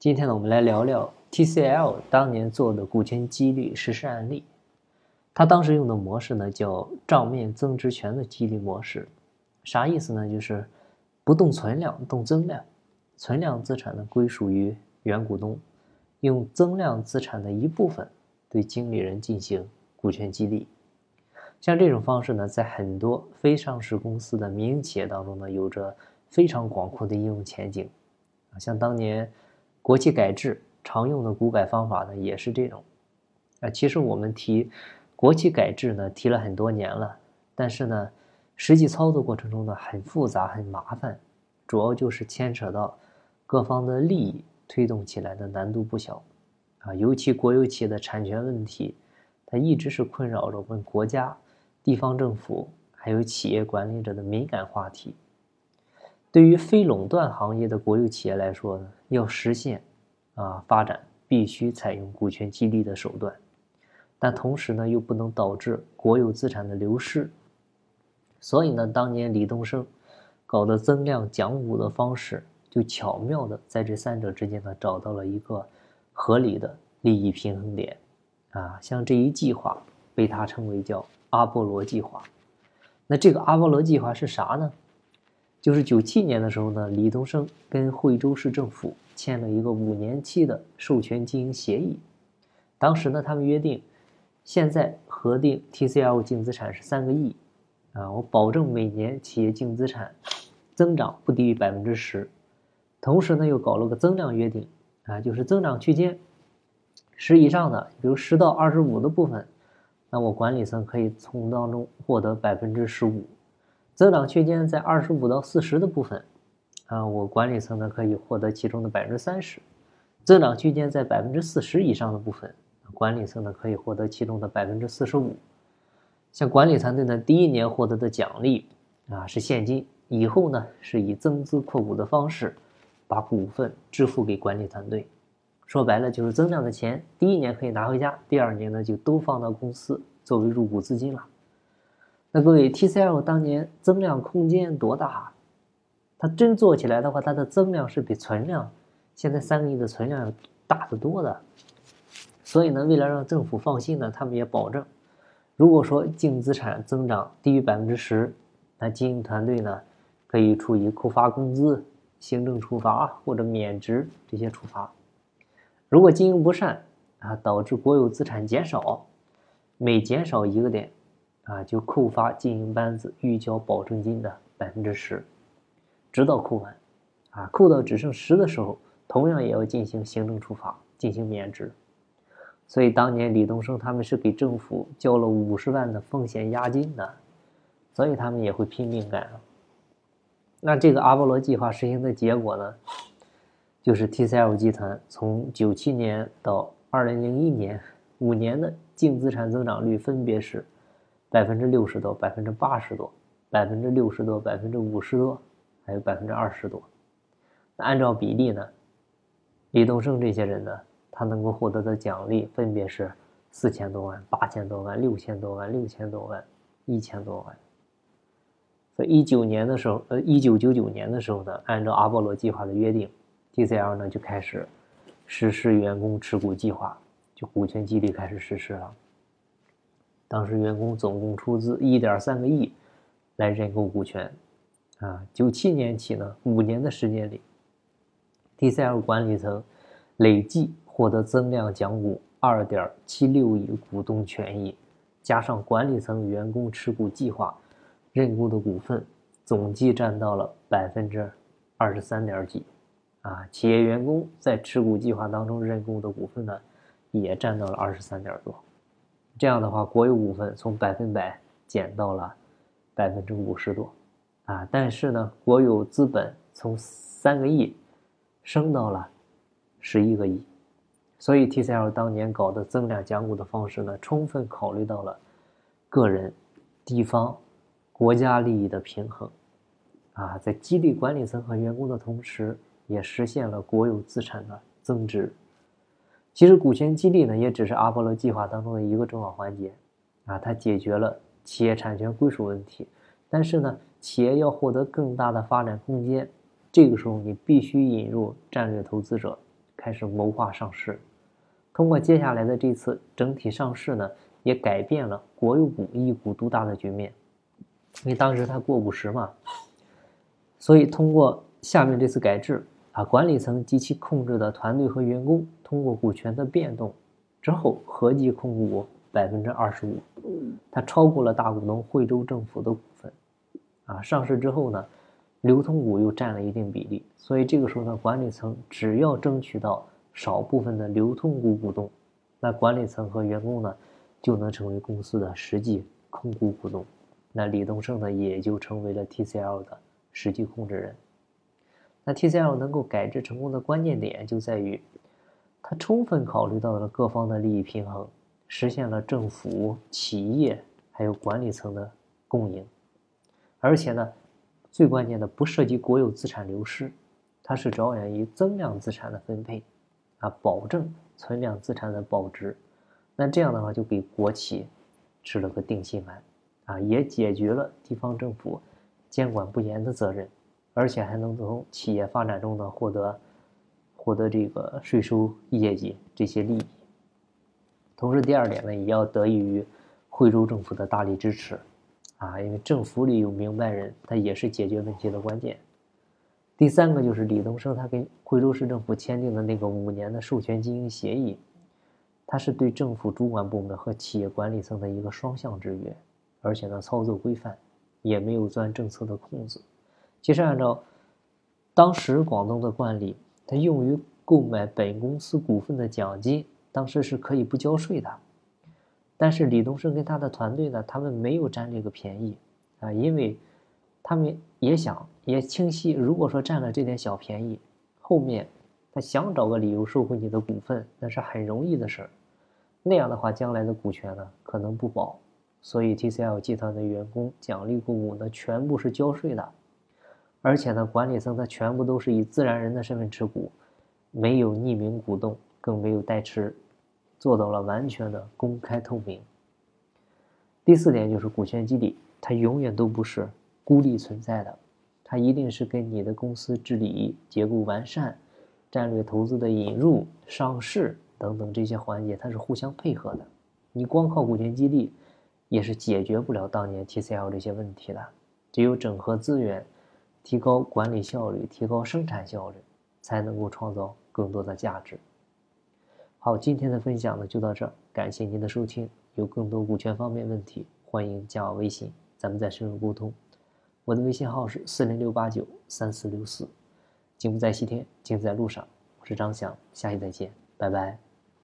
今天呢，我们来聊聊 TCL 当年做的股权激励实施案例。他当时用的模式呢，叫账面增值权的激励模式。啥意思呢？就是不动存量，动增量，存量资产呢归属于原股东，用增量资产的一部分对经理人进行股权激励。像这种方式呢，在很多非上市公司的民营企业当中呢，有着非常广阔的应用前景。啊，像当年国企改制常用的股改方法呢，也是这种。啊，其实我们提国企改制呢，提了很多年了，但是呢，实际操作过程中呢，很复杂、很麻烦，主要就是牵扯到各方的利益，推动起来的难度不小。啊，尤其国有企业的产权问题，它一直是困扰着我们国家。地方政府还有企业管理者的敏感话题。对于非垄断行业的国有企业来说呢，要实现啊发展，必须采用股权激励的手段，但同时呢，又不能导致国有资产的流失。所以呢，当年李东生搞的增量奖股的方式，就巧妙的在这三者之间呢，找到了一个合理的利益平衡点。啊，像这一计划被他称为叫。阿波罗计划，那这个阿波罗计划是啥呢？就是九七年的时候呢，李东生跟惠州市政府签了一个五年期的授权经营协议。当时呢，他们约定，现在核定 TCL 净资产是三个亿，啊，我保证每年企业净资产增长不低于百分之十。同时呢，又搞了个增量约定，啊，就是增长区间十以上的，比如十到二十五的部分。那我管理层可以从当中获得百分之十五，增长区间在二十五到四十的部分，啊，我管理层呢可以获得其中的百分之三十，增长区间在百分之四十以上的部分，管理层呢可以获得其中的百分之四十五。像管理团队呢，第一年获得的奖励啊是现金，以后呢是以增资扩股的方式，把股份支付给管理团队。说白了就是增量的钱，第一年可以拿回家，第二年呢就都放到公司作为入股资金了。那各位，TCL 当年增量空间多大？它真做起来的话，它的增量是比存量现在三个亿的存量要大得多的。所以呢，为了让政府放心呢，他们也保证，如果说净资产增长低于百分之十，那经营团队呢可以处以扣发工资、行政处罚或者免职这些处罚。如果经营不善啊，导致国有资产减少，每减少一个点，啊，就扣发经营班子预交保证金的百分之十，直到扣完，啊，扣到只剩十的时候，同样也要进行行政处罚，进行免职。所以当年李东生他们是给政府交了五十万的风险押金的，所以他们也会拼命干。那这个阿波罗计划实行的结果呢？就是 TCL 集团从九七年到二零零一年五年的净资产增长率分别是百分之六十多、百分之八十多、百分之六十多、百分之五十多，还有百分之二十多。那按照比例呢，李东生这些人呢，他能够获得的奖励分别是四千多万、八千多万、六千多万、六千多万、一千多万。在一九年的时候，呃，一九九九年的时候呢，按照阿波罗计划的约定。TCL 呢就开始实施员工持股计划，就股权激励开始实施了。当时员工总共出资一点三个亿来认购股权，啊，九七年起呢，五年的时间里，TCL 管理层累计获得增量奖股二点七六亿股东权益，加上管理层员工持股计划认购的股份，总计占到了百分之二十三点几。啊，企业员工在持股计划当中认购的股份呢，也占到了二十三点多。这样的话，国有股份从百分百减到了百分之五十多。啊，但是呢，国有资本从三个亿升到了十一个亿。所以，TCL 当年搞的增量奖股的方式呢，充分考虑到了个人、地方、国家利益的平衡。啊，在激励管理层和员工的同时。也实现了国有资产的增值。其实股权激励呢，也只是阿波罗计划当中的一个重要环节，啊，它解决了企业产权归属问题。但是呢，企业要获得更大的发展空间，这个时候你必须引入战略投资者，开始谋划上市。通过接下来的这次整体上市呢，也改变了国有股一股独大的局面。因为当时它过五十嘛，所以通过下面这次改制啊，管理层及其控制的团队和员工通过股权的变动之后，合计控股百分之二十五，它超过了大股东惠州政府的股份。啊，上市之后呢，流通股又占了一定比例，所以这个时候呢，管理层只要争取到少部分的流通股股东，那管理层和员工呢，就能成为公司的实际控股股东。那李东胜呢，也就成为了 TCL 的实际控制人。那 TCL 能够改制成功的关键点就在于，它充分考虑到了各方的利益平衡，实现了政府、企业还有管理层的共赢。而且呢，最关键的不涉及国有资产流失，它是着眼于增量资产的分配，啊，保证存量资产的保值。那这样的话，就给国企吃了个定心丸。啊，也解决了地方政府监管不严的责任，而且还能从企业发展中呢获得获得这个税收业绩这些利益。同时，第二点呢，也要得益于惠州政府的大力支持啊，因为政府里有明白人，他也是解决问题的关键。第三个就是李东生他跟惠州市政府签订的那个五年的授权经营协议，它是对政府主管部门和企业管理层的一个双向制约。而且呢，操作规范，也没有钻政策的空子。其实按照当时广东的惯例，他用于购买本公司股份的奖金，当时是可以不交税的。但是李东生跟他的团队呢，他们没有占这个便宜啊，因为他们也想也清晰，如果说占了这点小便宜，后面他想找个理由收回你的股份，那是很容易的事儿。那样的话，将来的股权呢，可能不保。所以，TCL 集团的员工奖励股呢，全部是交税的，而且呢，管理层他全部都是以自然人的身份持股，没有匿名股东，更没有代持，做到了完全的公开透明。第四点就是股权激励，它永远都不是孤立存在的，它一定是跟你的公司治理结构完善、战略投资的引入、上市等等这些环节，它是互相配合的。你光靠股权激励。也是解决不了当年 TCL 这些问题的，只有整合资源，提高管理效率，提高生产效率，才能够创造更多的价值。好，今天的分享呢就到这儿，感谢您的收听。有更多股权方面问题，欢迎加我微信，咱们再深入沟通。我的微信号是四零六八九三四六四。金不在西天，金在路上。我是张翔，下期再见，拜拜。